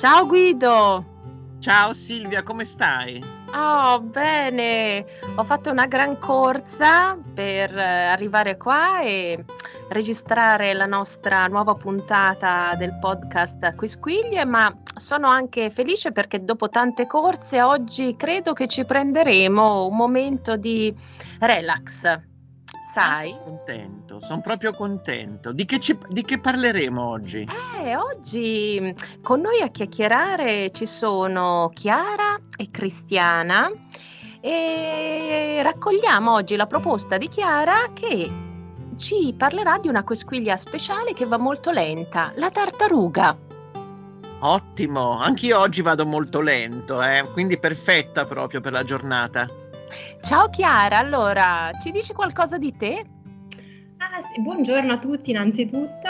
Ciao Guido! Ciao Silvia, come stai? Oh, bene! Ho fatto una gran corsa per eh, arrivare qua e registrare la nostra nuova puntata del podcast Quisquiglie, ma sono anche felice perché dopo tante corse oggi credo che ci prenderemo un momento di relax sai? Sono contento, sono proprio contento. Di che, ci, di che parleremo oggi? Eh, oggi mm, con noi a chiacchierare ci sono Chiara e Cristiana e raccogliamo oggi la proposta di Chiara che ci parlerà di una quisquiglia speciale che va molto lenta, la tartaruga. Ottimo, anch'io oggi vado molto lento, eh? quindi perfetta proprio per la giornata. Ciao Chiara, allora ci dici qualcosa di te? Ah, sì, buongiorno a tutti innanzitutto.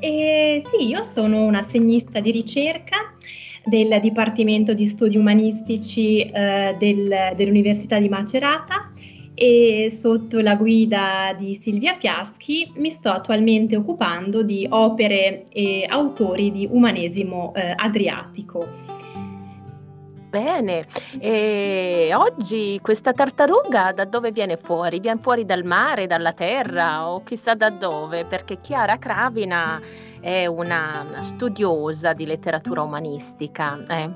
E sì, io sono una segnista di ricerca del Dipartimento di Studi Umanistici eh, del, dell'Università di Macerata e sotto la guida di Silvia Fiaschi mi sto attualmente occupando di opere e autori di umanesimo eh, adriatico. Bene, e oggi questa tartaruga da dove viene fuori? Viene fuori dal mare, dalla terra o chissà da dove? Perché Chiara Cravina è una studiosa di letteratura umanistica. Eh.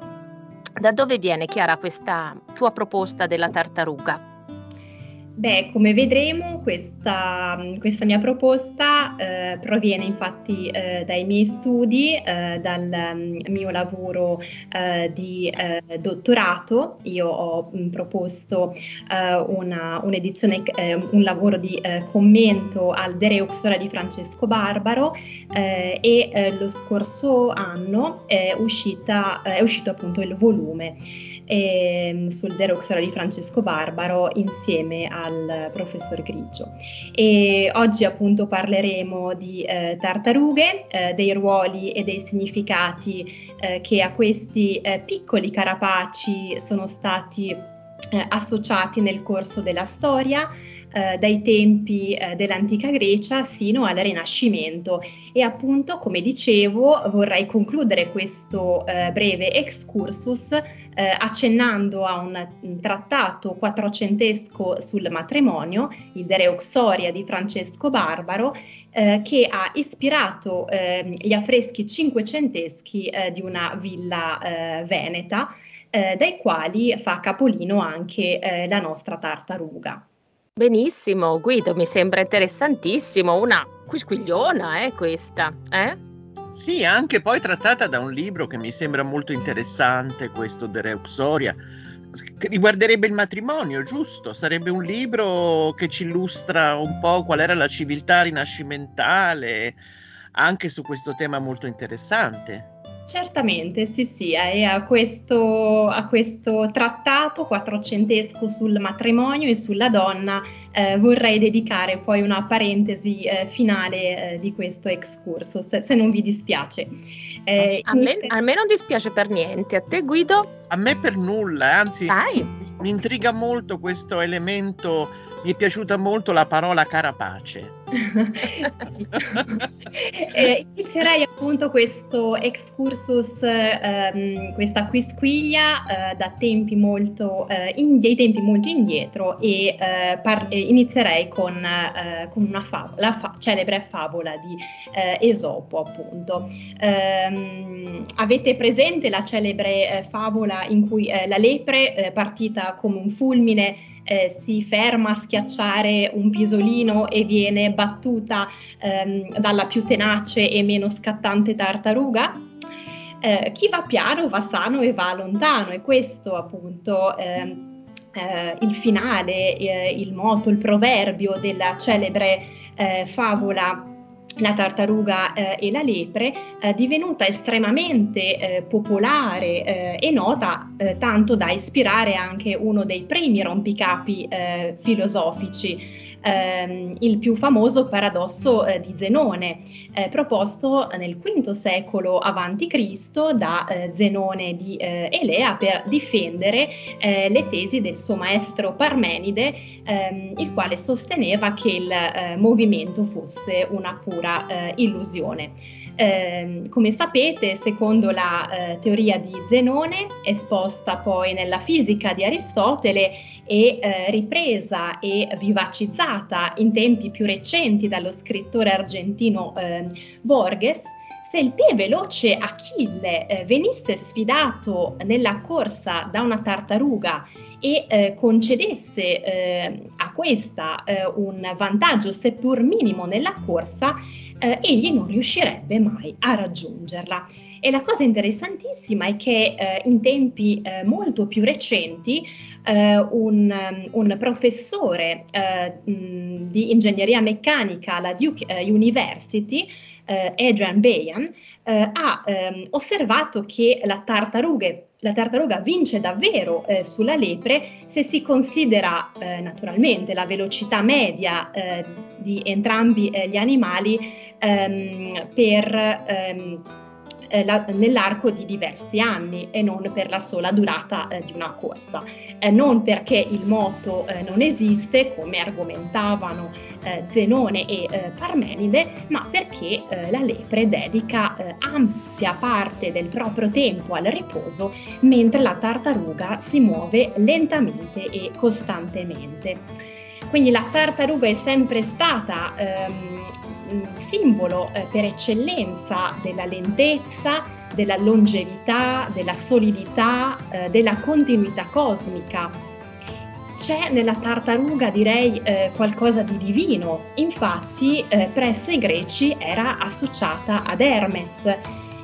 Da dove viene Chiara questa tua proposta della tartaruga? Beh, come vedremo, questa, questa mia proposta eh, proviene infatti eh, dai miei studi, eh, dal um, mio lavoro eh, di eh, dottorato. Io ho mh, mm, proposto eh, una, un'edizione, un lavoro di commento al De Reuxora di Francesco Barbaro e lo scorso anno è, uscita, è uscito appunto il volume eh, sul De Roxora di Francesco Barbaro insieme al professor Grigio. E oggi appunto parleremo di eh, tartarughe, eh, dei ruoli e dei significati eh, che a questi eh, piccoli carapaci sono stati eh, associati nel corso della storia eh, dai tempi eh, dell'antica Grecia sino al Rinascimento e appunto come dicevo vorrei concludere questo eh, breve excursus eh, accennando a un, trattato quattrocentesco sul matrimonio, il De Reuxoria di Francesco Barbaro, eh, che ha ispirato ehm, gli affreschi cinquecenteschi eh, di una villa veneta, dai quali fa capolino anche la nostra tartaruga. Benissimo, Guido, mi sembra interessantissimo, una quisquigliona, eh, questa, eh? Sì, anche poi trattata da un libro che mi sembra molto interessante, questo De Reuxoria, che riguarderebbe il matrimonio, giusto? Sarebbe un libro che ci illustra un po' qual era la civiltà rinascimentale, anche su questo tema molto interessante. Certamente, sì, sì, e a questo, a questo trattato quattrocentesco sul matrimonio e sulla donna eh, vorrei dedicare poi una parentesi eh, finale eh, di questo excursus, se non vi dispiace. Eh, a, me, a, me, non dispiace per niente, a te Guido? A me per nulla, anzi Dai. mi intriga molto questo elemento mi è piaciuta molto la parola carapace. eh, inizierei appunto questo excursus, ehm, questa quisquiglia eh, da tempi molto, eh, in, dei tempi molto indietro e eh, par- inizierei con, eh, con una favola, la fa- celebre favola di eh, Esopo appunto. Ehm, avete presente la celebre favola in cui la lepre partita come un fulmine eh, si ferma a schiacciare un pisolino e viene battuta ehm, dalla più tenace e meno scattante tartaruga. Eh, chi va piano va sano e va lontano e questo appunto ehm, eh, il finale, eh, il moto, il proverbio della celebre eh, favola la tartaruga eh, e la lepre, eh, divenuta estremamente eh, popolare eh, e nota eh, tanto da ispirare anche uno dei primi rompicapi eh, filosofici ehm, il più famoso paradosso eh, di Zenone, eh, proposto nel V secolo a.C. da eh, Zenone di eh, Elea per difendere eh, le tesi del suo maestro Parmenide, ehm, il quale sosteneva che il eh, movimento fosse una pura illusione. Eh, come sapete, secondo la teoria di Zenone, esposta poi nella fisica di Aristotele e ripresa e vivacizzata in tempi più recenti dallo scrittore argentino eh, Borges, se il più veloce Achille eh, venisse sfidato nella corsa da una tartaruga e eh, concedesse eh, a questa eh, un vantaggio seppur minimo nella corsa, eh, egli non riuscirebbe mai a raggiungerla. E la cosa interessantissima è che eh, in tempi eh, molto più recenti un, un, professore mh, di ingegneria meccanica alla Duke University, Adrian Bayan, ha ehm, osservato che la tartaruga la tartaruga vince davvero eh, sulla lepre se si considera eh, naturalmente la velocità media eh, di entrambi eh, gli animali ehm, per ehm, eh, la, nell'arco di diversi anni e non per la sola durata eh, di una corsa. Eh, non perché il moto eh, non esiste, come argomentavano eh, Zenone e eh, Parmenide, ma perché la lepre dedica ampia parte del proprio tempo al riposo, mentre la tartaruga si muove lentamente e costantemente. Quindi la tartaruga è sempre stata ehm, simbolo eh, per eccellenza della lentezza, della longevità, della solidità, eh, della continuità cosmica. C'è nella tartaruga, direi, eh, qualcosa di divino. Infatti, eh, presso i greci era associata ad Hermes,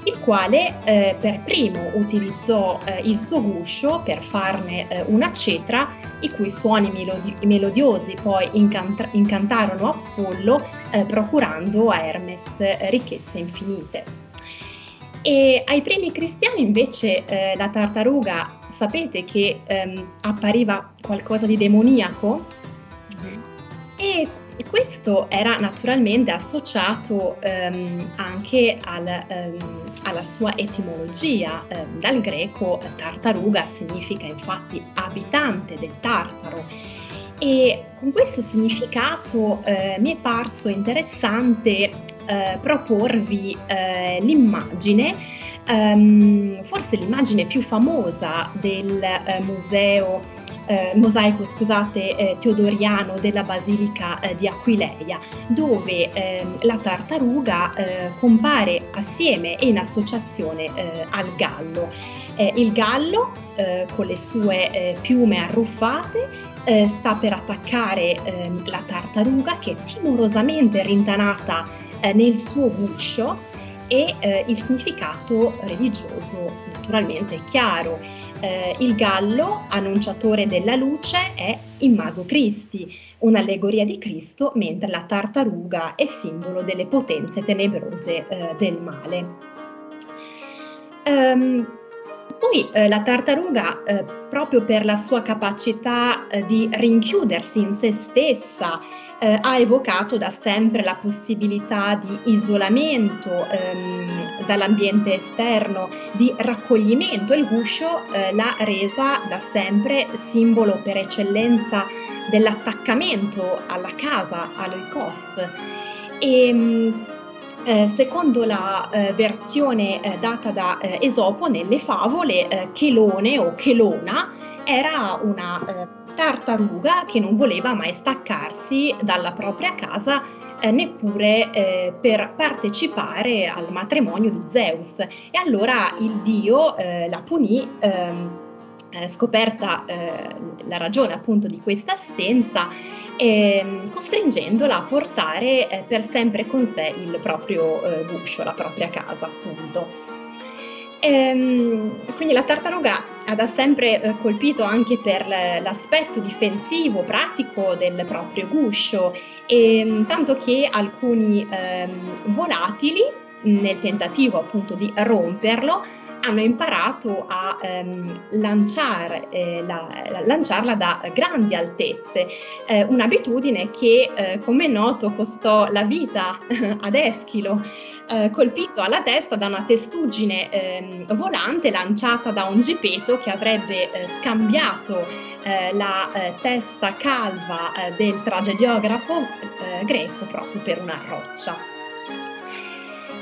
il quale eh, per primo utilizzò eh, il suo guscio per farne una cetra, i cui suoni melodi- melodiosi poi incant- incantarono Apollo, eh, procurando a Hermes eh, ricchezze infinite. E ai primi cristiani invece eh, la tartaruga, sapete che ehm, appariva qualcosa di demoniaco? E questo era naturalmente associato ehm, anche al, ehm, alla sua etimologia. Eh, dal greco tartaruga significa infatti abitante del Tartaro e con questo significato eh, mi è parso interessante eh, proporvi eh, l'immagine Um, forse l'immagine più famosa del uh, museo eh, mosaico scusate, eh, teodoriano della Basilica eh, di Aquileia, dove ehm, la tartaruga eh, compare assieme e in associazione eh, al gallo. Eh, il gallo, con le sue piume arruffate, sta per attaccare ehm, la tartaruga che è timorosamente rintanata nel suo guscio e il significato religioso naturalmente è chiaro eh, il gallo, annunciatore della luce, è Immago Christi, un'allegoria di Cristo, mentre la tartaruga è simbolo delle potenze tenebrose eh, del male. Um, poi eh, la tartaruga, eh, proprio per la sua capacità eh, di rinchiudersi in se stessa, eh, ha evocato da sempre la possibilità di isolamento ehm, dall'ambiente esterno, di raccoglimento. Il guscio eh, l'ha resa da sempre simbolo per eccellenza dell'attaccamento alla casa, all'oikost. E, ehm, eh, secondo la eh, versione eh, data da eh, Esopo nelle favole, eh, Chelone o Chelona era una eh, tartaruga che non voleva mai staccarsi dalla propria casa neppure per partecipare al matrimonio di Zeus. E allora il dio la punì ehm, scoperta la ragione appunto di questa assenza e costringendola a portare eh, per sempre con sé il proprio eh, guscio, la propria casa appunto. Ehm, quindi la tartaruga ha da sempre eh, colpito anche per l'aspetto difensivo, pratico del proprio guscio, e, tanto che alcuni ehm, volatili, nel tentativo appunto di romperlo, hanno imparato a ehm, lanciare, eh, la, lanciarla da grandi altezze, eh, un'abitudine che eh, come è noto costò la vita ad Eschilo. Eh, colpito alla testa da una testuggine ehm, volante lanciata da un gipeto che avrebbe eh, scambiato eh, la testa calva del tragediografo greco proprio per una roccia.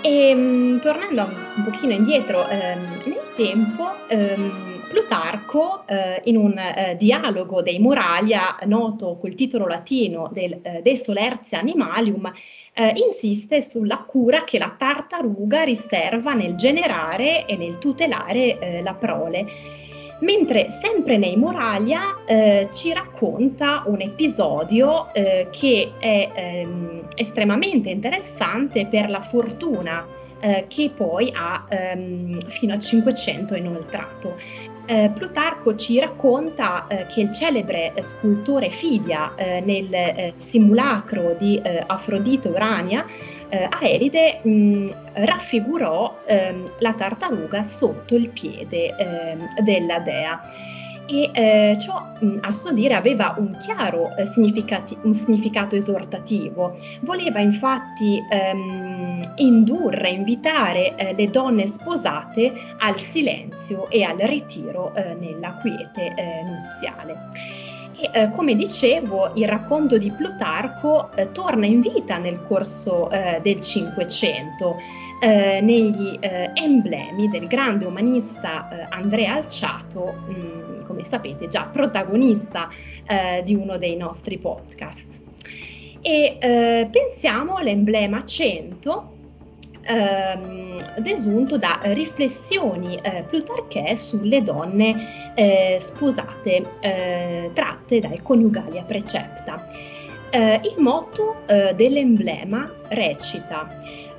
E um, tornando un pochino indietro um, nel tempo, um, Plutarco, eh, in un eh, dialogo dei Moralia, noto col titolo latino del eh, De Solertia Animalium, eh, insiste sulla cura che la tartaruga riserva nel generare e nel tutelare eh, la prole. Mentre sempre nei Moralia eh, ci racconta un episodio che è ehm, estremamente interessante per la fortuna eh, che poi ha ehm, fino a 500 inoltrato. Eh, Plutarco ci racconta eh, che il celebre eh, scultore Fidia eh, nel eh, simulacro di Afrodite Urania a Eride mh, raffigurò ehm, la tartaruga sotto il piede ehm, della dea e eh, ciò mh, a suo dire aveva un chiaro eh, un significato esortativo. Voleva infatti ehm, indurre, invitare eh, le donne sposate al silenzio e al ritiro eh, nella quiete eh, nuziale. Eh, come dicevo, il racconto di Plutarco eh, torna in vita nel corso eh, del Cinquecento eh, negli emblemi del grande umanista Andrea Alciato, mh, mm, come sapete già protagonista di uno dei nostri podcast. E pensiamo all'emblema 100 ehm, desunto da riflessioni eh, plutarchee sulle donne eh, sposate eh, tratte dai coniugali a precepta. Eh, il motto eh, dell'emblema recita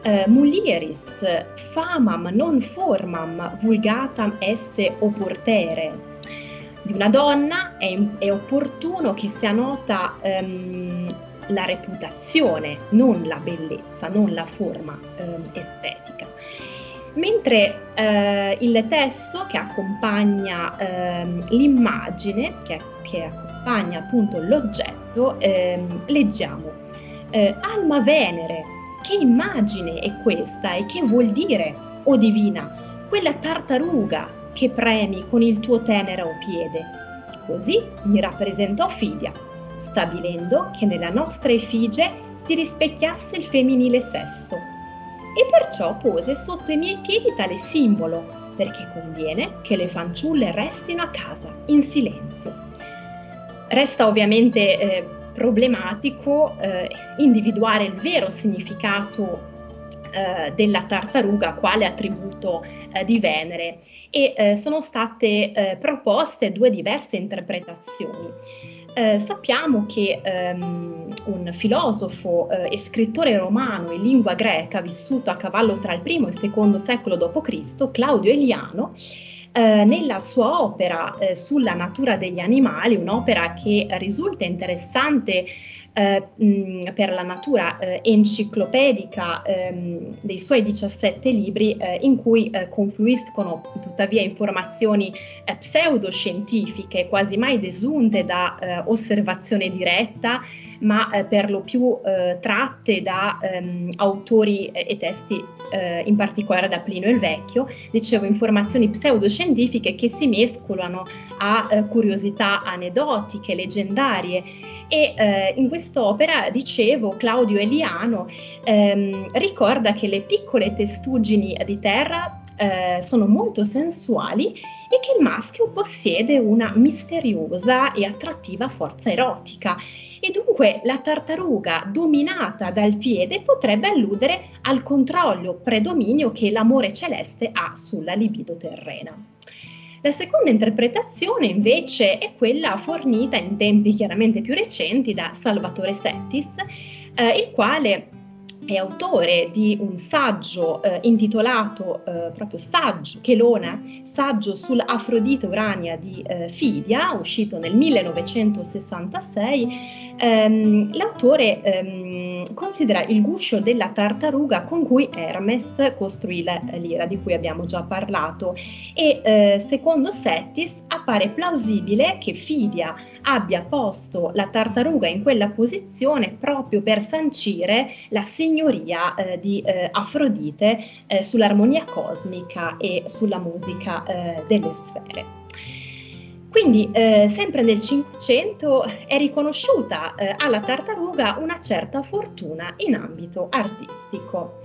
Uh, mulieris famam non formam vulgatam esse opportere. Di una donna è, è opportuno che sia nota um, la reputazione, non la bellezza, non la forma eh, estetica. Mentre eh, il testo che accompagna eh, l'immagine, che, che, accompagna appunto l'oggetto, ehm, leggiamo eh, Alma Venere, che immagine è questa e che vuol dire, o oh divina, quella tartaruga che premi con il tuo tenero piede? Così mi rappresentò Fidia, stabilendo che nella nostra effigie si rispecchiasse il femminile sesso. E perciò pose sotto i miei piedi tale simbolo, perché conviene che le fanciulle restino a casa, in silenzio. Resta ovviamente eh, problematico eh, individuare il vero significato eh, della tartaruga quale attributo eh, di Venere e eh, sono state proposte due diverse interpretazioni. Eh, sappiamo che ehm, un filosofo eh, e scrittore romano in lingua greca, vissuto a cavallo tra il primo e il secondo secolo d.C., Claudio Eliano, eh, nella sua opera eh, sulla natura degli animali, un'opera che risulta interessante eh, per la natura eh, enciclopedica ehm, dei suoi 17 libri eh, in cui eh, confluiscono tuttavia informazioni eh, pseudoscientifiche quasi mai desunte da osservazione diretta ma per lo più tratte da ehm, autori e testi in particolare da Plinio il Vecchio, dicevo informazioni pseudoscientifiche che si mescolano a curiosità aneddotiche, leggendarie e in quest'opera, dicevo, Claudio Eliano ehm, ricorda che le piccole testuggini di terra eh, sono molto sensuali e che il maschio possiede una misteriosa e attrattiva forza erotica e dunque la tartaruga dominata dal piede potrebbe alludere al controllo predominio che l'amore celeste ha sulla libido terrena. La seconda interpretazione invece è quella fornita in tempi chiaramente più recenti da Salvatore Settis, eh, il quale è autore di un saggio eh, intitolato eh, proprio Saggio, Chelona, saggio sull'Afrodite Urania di eh, Fidia, uscito nel 1966. Ehm, l'autore ehm, considera il guscio della tartaruga con cui Hermes costruì lira di cui abbiamo già parlato e eh, secondo Settis appare plausibile che Fidia abbia posto la tartaruga in quella posizione proprio per sancire la signoria eh, di eh, Afrodite eh, sull'armonia cosmica e sulla musica eh, delle sfere. Quindi eh, sempre nel Cinquecento è riconosciuta eh, alla tartaruga una certa fortuna in ambito artistico.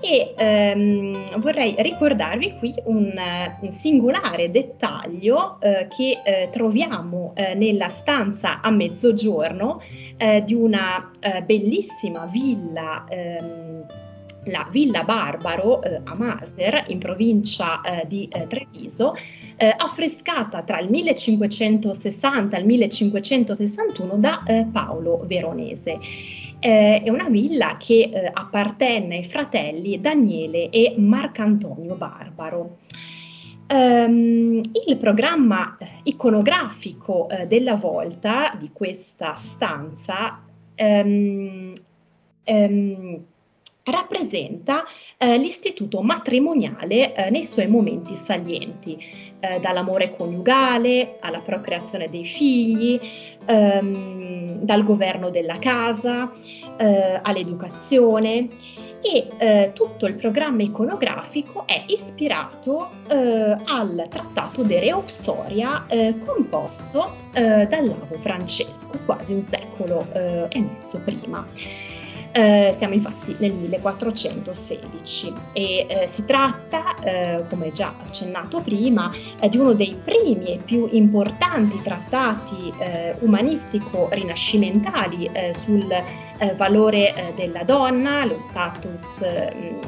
e ehm, vorrei ricordarvi qui un, un singolare dettaglio eh, che eh, troviamo eh, nella stanza a mezzogiorno eh, di una eh, bellissima villa ehm, la Villa Barbaro eh, a Maser, in provincia eh, di eh, Treviso, eh, affrescata tra il 1560 e il 1561 da eh, Paolo Veronese. Eh, è una villa che appartenne ai fratelli Daniele e Marcantonio Barbaro. Um, il programma iconografico della volta di questa stanza um, um, rappresenta eh, l'istituto matrimoniale eh, nei suoi momenti salienti, eh, dall'amore coniugale alla procreazione dei figli, ehm, dal governo della casa eh, all'educazione e eh, tutto il programma iconografico è ispirato eh, al trattato de Reuxoria composto dall'avo Francesco quasi un secolo e mezzo prima. Eh, siamo infatti nel 1416 e eh, si tratta, eh, come già accennato prima, eh, di uno dei primi e più importanti trattati eh, umanistico-rinascimentali eh, sul valore della donna, lo status, mm,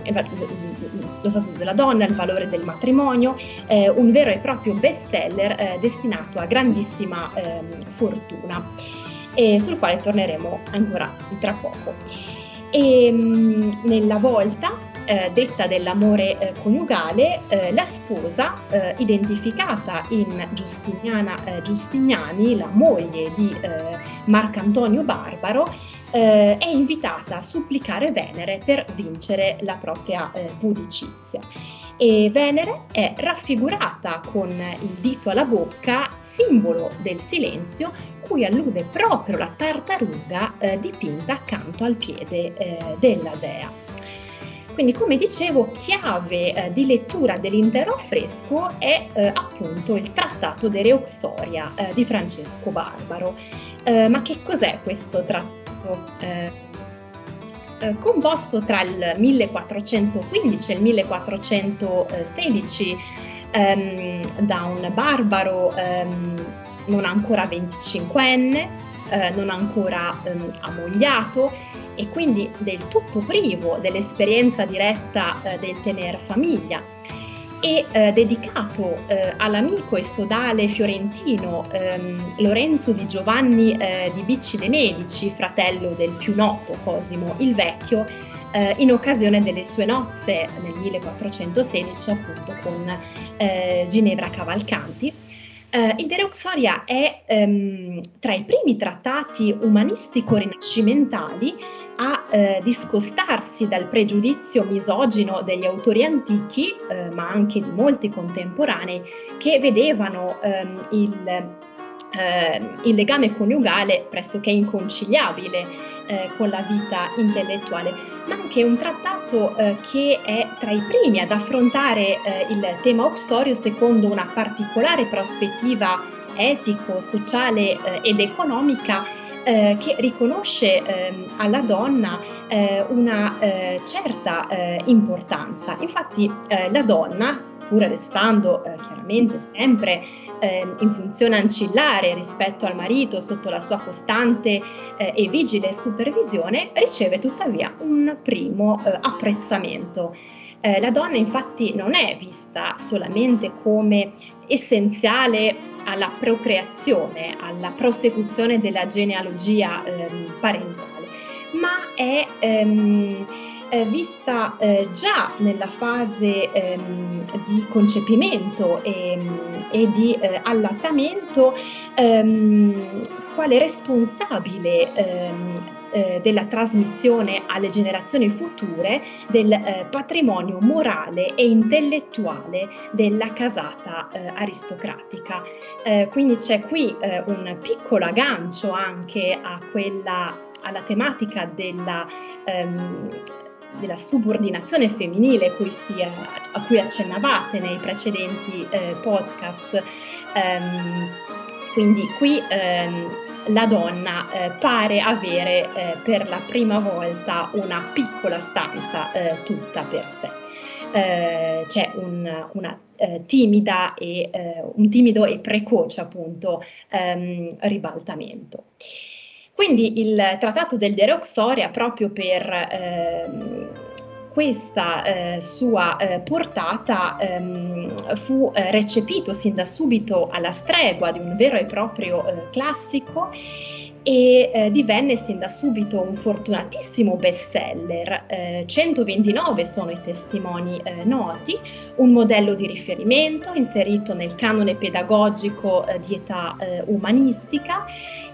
lo status, della donna, il valore del matrimonio, un vero e proprio bestseller destinato a grandissima ehm, fortuna e sul quale torneremo ancora tra poco. E mh, nella volta eh, detta dell'amore eh, coniugale, eh, la sposa, eh, identificata in Giustiniana eh, Giustiniani, la moglie di eh, Marcantonio Barbaro, è invitata a supplicare Venere per vincere la propria pudicizia. E Venere è raffigurata con il dito alla bocca, simbolo del silenzio, cui allude proprio la tartaruga eh, dipinta accanto al piede eh, della dea. Quindi, come dicevo, chiave eh, di lettura dell'intero affresco è eh, appunto il Trattato de Reuxoria eh, di Francesco Barbaro. Eh, ma che cos'è questo trattato? Composto tra il 1415 e il 1416 ehm, da un barbaro ehm, non ancora 25enne, eh, non ancora ehm, ammogliato e quindi del tutto privo dell'esperienza diretta eh, del tener famiglia e eh, dedicato eh, all'amico e sodale fiorentino ehm, Lorenzo di Giovanni eh, di Bicci de Medici, fratello del più noto Cosimo il Vecchio, eh, in occasione delle sue nozze nel 1416 appunto con eh, Ginevra Cavalcanti. Uh, il De Reuxoria è um, tra i primi trattati umanistico-rinascimentali a uh, discostarsi dal pregiudizio misogino degli autori antichi, uh, ma anche di molti contemporanei, che vedevano um, il, ehm, il, legame coniugale pressoché inconciliabile con la vita intellettuale, ma anche un trattato che è tra i primi ad affrontare il tema Oxorio secondo una particolare prospettiva etico, sociale eh, ed economica eh, che riconosce eh, alla donna eh, una eh, certa eh, importanza. Infatti la donna, pur restando chiaramente sempre in funzione ancillare rispetto al marito sotto la sua costante e vigile supervisione, riceve tuttavia un primo apprezzamento. Eh, la donna infatti non è vista solamente come essenziale alla procreazione, alla prosecuzione della genealogia ehm, parentale, ma è ehm, eh, vista eh, già nella fase ehm, di concepimento e, e di eh, allattamento ehm, quale responsabile ehm, eh, della trasmissione alle generazioni future del eh, patrimonio morale e intellettuale della casata eh, aristocratica. Eh, quindi c'è qui eh, un piccolo aggancio anche quella, alla tematica della ehm, della subordinazione femminile cui si, a cui accennavate nei precedenti eh, podcast. Um, quindi qui um, la donna eh, pare avere eh, per la prima volta una piccola stanza eh, tutta per sé. Eh, c'è un, una eh, timida e, eh, un timido e precoce appunto ehm, ribaltamento. Quindi il trattato del De Roxoria proprio per ehm, questa eh, sua eh, portata ehm, fu eh, recepito sin da subito alla stregua di un vero e proprio eh, classico e eh, divenne sin da subito un fortunatissimo bestseller. Eh, 129 sono i testimoni eh, noti, un modello di riferimento inserito nel canone pedagogico eh, di età eh, umanistica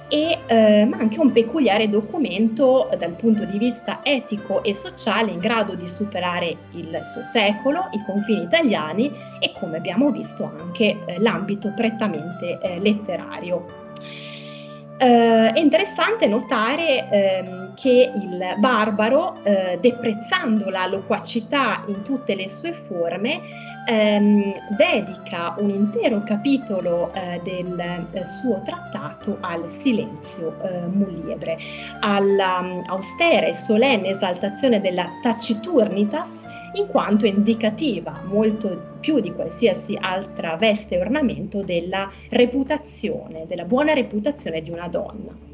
e, eh, ma anche un peculiare documento dal punto di vista etico e sociale in grado di superare il suo secolo, i confini italiani e come abbiamo visto anche l'ambito prettamente letterario. Uh, è interessante notare ehm, che il barbaro, eh, deprezzando la loquacità in tutte le sue forme, ehm, dedica un intero capitolo eh, del eh, suo trattato al silenzio eh, muliebre, all'austera um, e solenne esaltazione della taciturnitas in quanto indicativa molto più di qualsiasi altra veste e ornamento della reputazione, della buona reputazione di una donna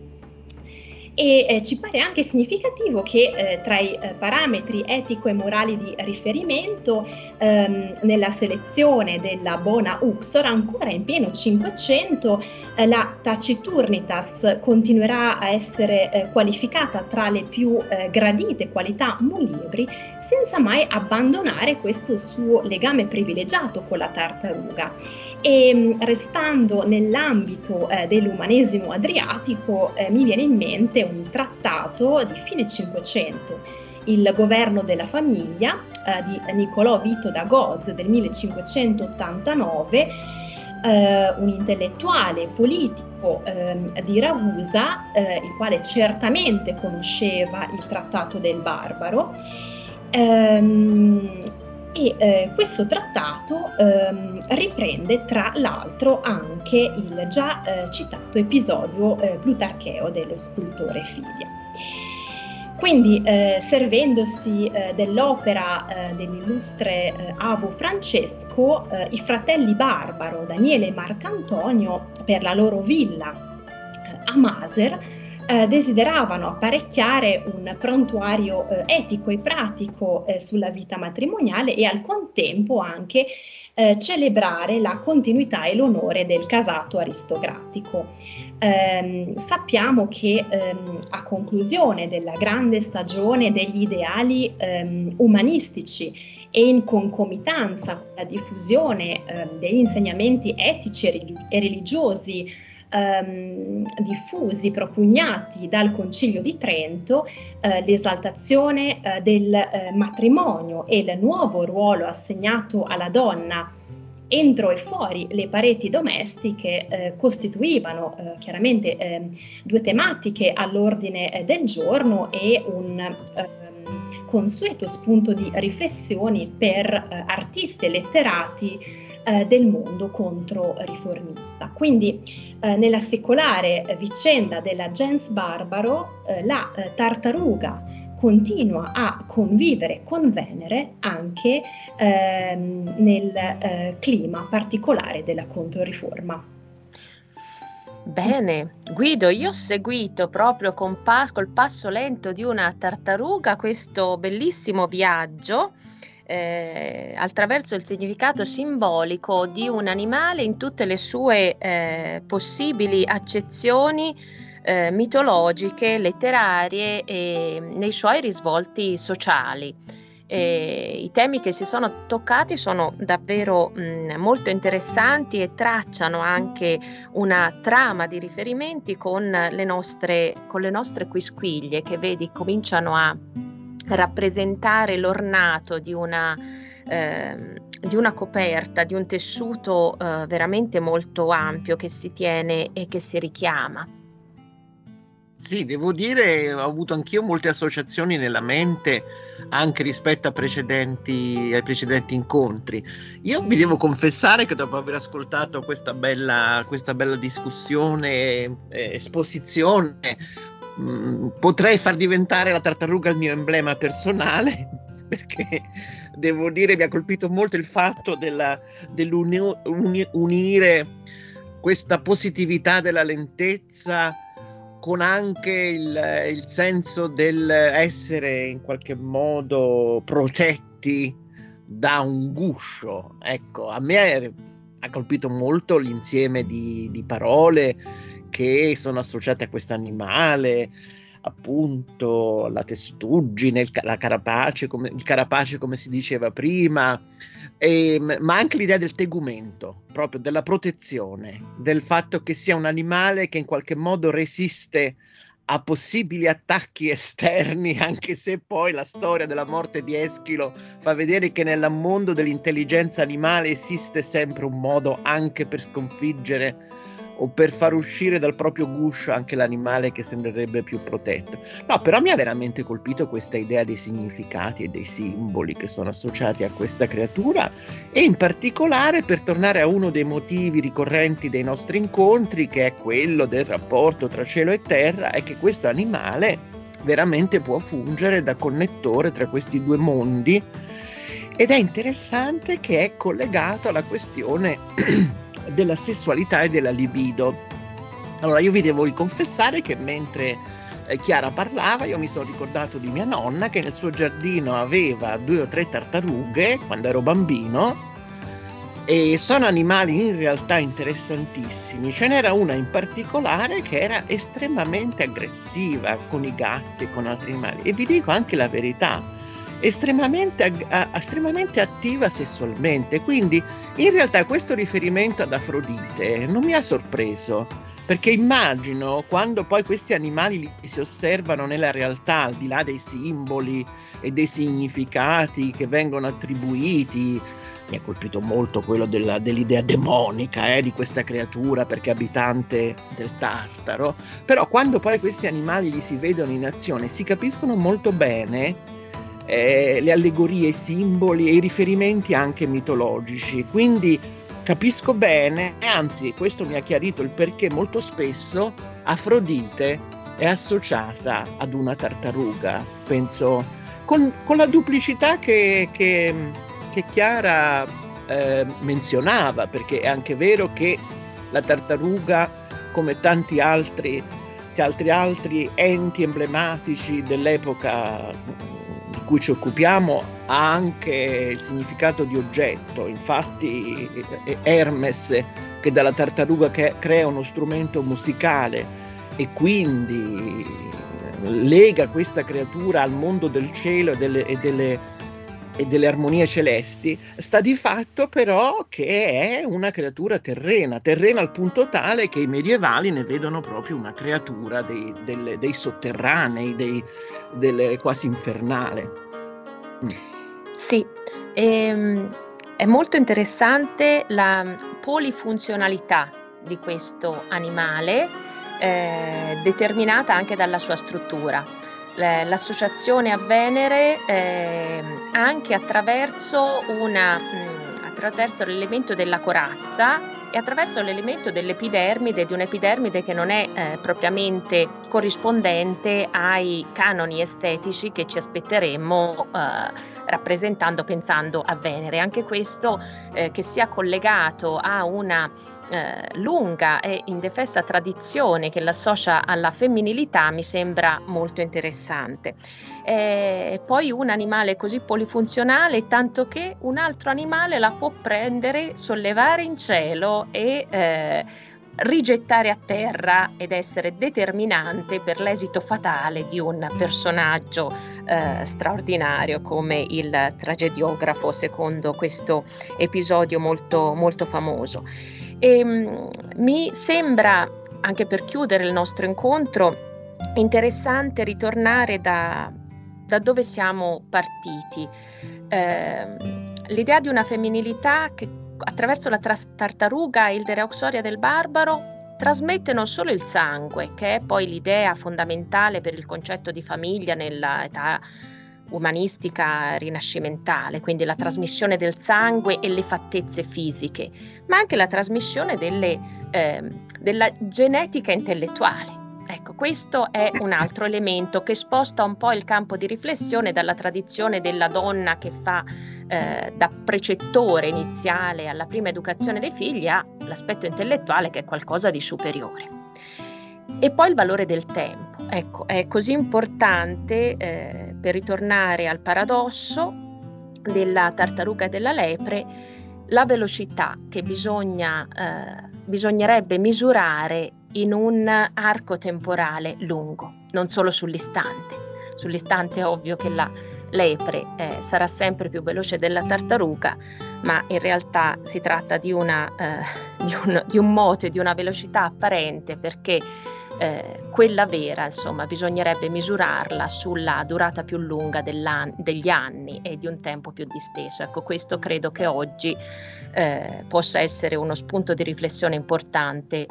e eh, ci pare anche significativo che eh, tra i eh, parametri etico e morali di riferimento ehm, nella selezione della Bona Uxor ancora in pieno 500 eh, la taciturnitas continuerà a essere eh, qualificata tra le più eh, gradite qualità mulibri senza mai abbandonare questo suo legame privilegiato con la tartaruga e mm, restando nell'ambito eh, dell'umanesimo adriatico, eh, mi viene in mente un trattato di fine Cinquecento, il governo della famiglia eh, di Niccolò Vito da Goz del 1589, eh, un intellettuale politico ehm, di Ragusa, eh, il quale certamente conosceva il trattato del barbaro. Ehm, e eh, questo trattato ehm, riprende tra l'altro anche il già eh, citato episodio eh, plutarcheo dello scultore Fidia. Quindi, eh, servendosi eh, dell'opera eh, dell'illustre Avo Francesco, i fratelli Barbaro, Daniele e Marcantonio, per la loro villa a Maser, eh, desideravano apparecchiare un prontuario eh, etico e pratico eh, sulla vita matrimoniale e al contempo anche eh, celebrare la continuità e l'onore del casato aristocratico. Ehm, sappiamo che ehm, a conclusione della grande stagione degli ideali ehm, umanistici e in concomitanza con la diffusione ehm, degli insegnamenti etici e religiosi ehm, diffusi, propugnati dal Concilio di Trento, eh, l'esaltazione eh, del eh, matrimonio e il nuovo ruolo assegnato alla donna entro e fuori le pareti domestiche eh, costituivano eh, chiaramente eh, due tematiche all'ordine eh, del giorno e un ehm, consueto spunto di riflessioni per eh, artisti e letterati eh, del mondo controriformista. Quindi eh, nella secolare vicenda della gens barbaro, eh, la eh, tartaruga continua a convivere con Venere anche ehm, nel eh, clima particolare della controriforma. Bene, Guido, io ho seguito proprio con pas- col passo lento di una tartaruga questo bellissimo viaggio eh, attraverso il significato simbolico di un animale in tutte le sue eh, possibili accezioni eh, mitologiche, letterarie e nei suoi risvolti sociali. I temi che si sono toccati sono davvero mh, molto interessanti e tracciano anche una trama di riferimenti con le nostre, con le nostre quisquiglie che vedi cominciano a rappresentare l'ornato di una, eh, di una coperta, di un tessuto eh, veramente molto ampio che si tiene e che si richiama. Sì, devo dire, ho avuto anch'io molte associazioni nella mente anche rispetto precedenti, ai precedenti incontri. Io vi devo confessare che dopo aver ascoltato questa bella, questa bella discussione, eh, esposizione, mm, potrei far diventare la tartaruga il mio emblema personale perché devo dire mi ha colpito molto il fatto della, dell'unire questa positività della lentezza con anche il, il senso dell'essere in qualche modo protetti da un guscio. Ecco, a me ha colpito molto l'insieme di, di parole che sono associate a questo animale, appunto la testuggine, la carapace, come, il carapace come si diceva prima, e, ma anche l'idea del tegumento, proprio della protezione, del fatto che sia un animale che in qualche modo resiste a possibili attacchi esterni, anche se poi la storia della morte di Eschilo fa vedere che nel mondo dell'intelligenza animale esiste sempre un modo anche per sconfiggere o per far uscire dal proprio guscio anche l'animale che sembrerebbe più protetto. No, però mi ha veramente colpito questa idea dei significati e dei simboli che sono associati a questa creatura e in particolare per tornare a uno dei motivi ricorrenti dei nostri incontri che è quello del rapporto tra cielo e terra è che questo animale veramente può fungere da connettore tra questi due mondi ed è interessante che è collegato alla questione della sessualità e della libido. Allora io vi devo confessare che mentre eh, Chiara parlava io mi sono ricordato di mia nonna che nel suo giardino aveva due o tre tartarughe quando ero bambino e sono animali in realtà interessantissimi. Ce n'era una in particolare che era estremamente aggressiva con i gatti e con altri animali e vi dico anche la verità estremamente, estremamente attiva sessualmente. Quindi in realtà questo riferimento ad Afrodite non mi ha sorpreso, perché immagino quando poi questi animali li si osservano nella realtà, al di là dei simboli e dei significati che vengono attribuiti, mi ha colpito molto quello della, dell'idea demonica eh, di questa creatura perché abitante del Tartaro, però quando poi questi animali li si vedono in azione si capiscono molto bene eh, le allegorie, i simboli e i riferimenti anche mitologici. Quindi capisco bene, e anzi questo mi ha chiarito il perché molto spesso Afrodite è associata ad una tartaruga, penso, con, con la duplicità che, che, che Chiara eh, menzionava, perché è anche vero che la tartaruga, come tanti altri, altri, altri enti emblematici dell'epoca cui ci occupiamo ha anche il significato di oggetto, infatti Hermes che dalla tartaruga crea uno strumento musicale e quindi lega questa creatura al mondo del cielo e delle, e delle e delle armonie celesti, sta di fatto però che è una creatura terrena, terrena al punto tale che i medievali ne vedono proprio una creatura dei, delle, dei sotterranei, dei, delle, quasi infernale. Sì, ehm, è molto interessante la polifunzionalità di questo animale, eh, determinata anche dalla sua struttura l'associazione a Venere eh, anche attraverso, una, mh, attraverso l'elemento della corazza e attraverso l'elemento dell'epidermide, di un'epidermide che non è eh, propriamente corrispondente ai canoni estetici che ci aspetteremmo eh, rappresentando, pensando a Venere. Anche questo eh, che sia collegato a una eh, lunga e indefessa tradizione che l'associa alla femminilità mi sembra molto interessante. Eh, poi un animale così polifunzionale, tanto che un altro animale la può prendere, sollevare in cielo e eh, rigettare a terra ed essere determinante per l'esito fatale di un personaggio eh, straordinario come il tragediografo secondo questo episodio molto, molto famoso. E, ehm, mi sembra, anche per chiudere il nostro incontro, interessante ritornare da, da dove siamo partiti. Eh, l'idea di una femminilità che attraverso la tras- tartaruga e il Dereuxoria del barbaro trasmette non solo il sangue, che è poi l'idea fondamentale per il concetto di famiglia nell'età umanistica rinascimentale, quindi la trasmissione del sangue e le fattezze fisiche, ma anche la trasmissione delle, eh, della genetica intellettuale. Ecco, questo è un altro elemento che sposta un po' il campo di riflessione dalla tradizione della donna che fa eh, da precettore iniziale alla prima educazione dei figli all'aspetto intellettuale che è qualcosa di superiore. E poi il valore del tempo. Ecco, è così importante eh, per ritornare al paradosso della tartaruga e della lepre la velocità che bisogna, eh, bisognerebbe misurare in un arco temporale lungo, non solo sull'istante. Sull'istante è ovvio che la lepre eh, sarà sempre più veloce della tartaruga, ma in realtà si tratta di, una, eh, di, un, di un moto e di una velocità apparente perché eh, quella vera, insomma, bisognerebbe misurarla sulla durata più lunga degli anni e di un tempo più disteso. Ecco, questo credo che oggi eh, possa essere uno spunto di riflessione importante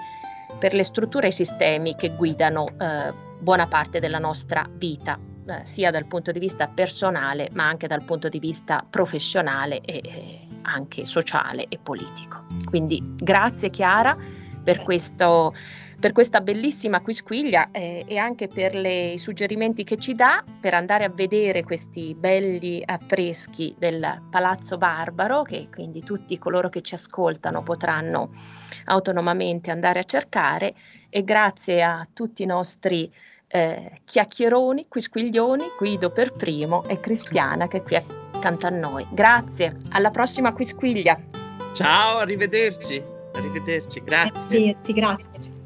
per le strutture e i sistemi che guidano eh, buona parte della nostra vita, eh, sia dal punto di vista personale, ma anche dal punto di vista professionale e, anche sociale e politico. Quindi grazie Chiara per questo per questa bellissima quisquiglia eh, e anche per le, i suggerimenti che ci dà per andare a vedere questi belli affreschi del Palazzo Barbaro, che quindi tutti coloro che ci ascoltano potranno autonomamente andare a cercare e grazie a tutti i nostri eh, chiacchieroni, quisquiglioni, Guido per primo e Cristiana che è qui accanto a noi. Grazie, alla prossima quisquiglia. Ciao, arrivederci. Arrivederci, grazie. Arrivederci, grazie.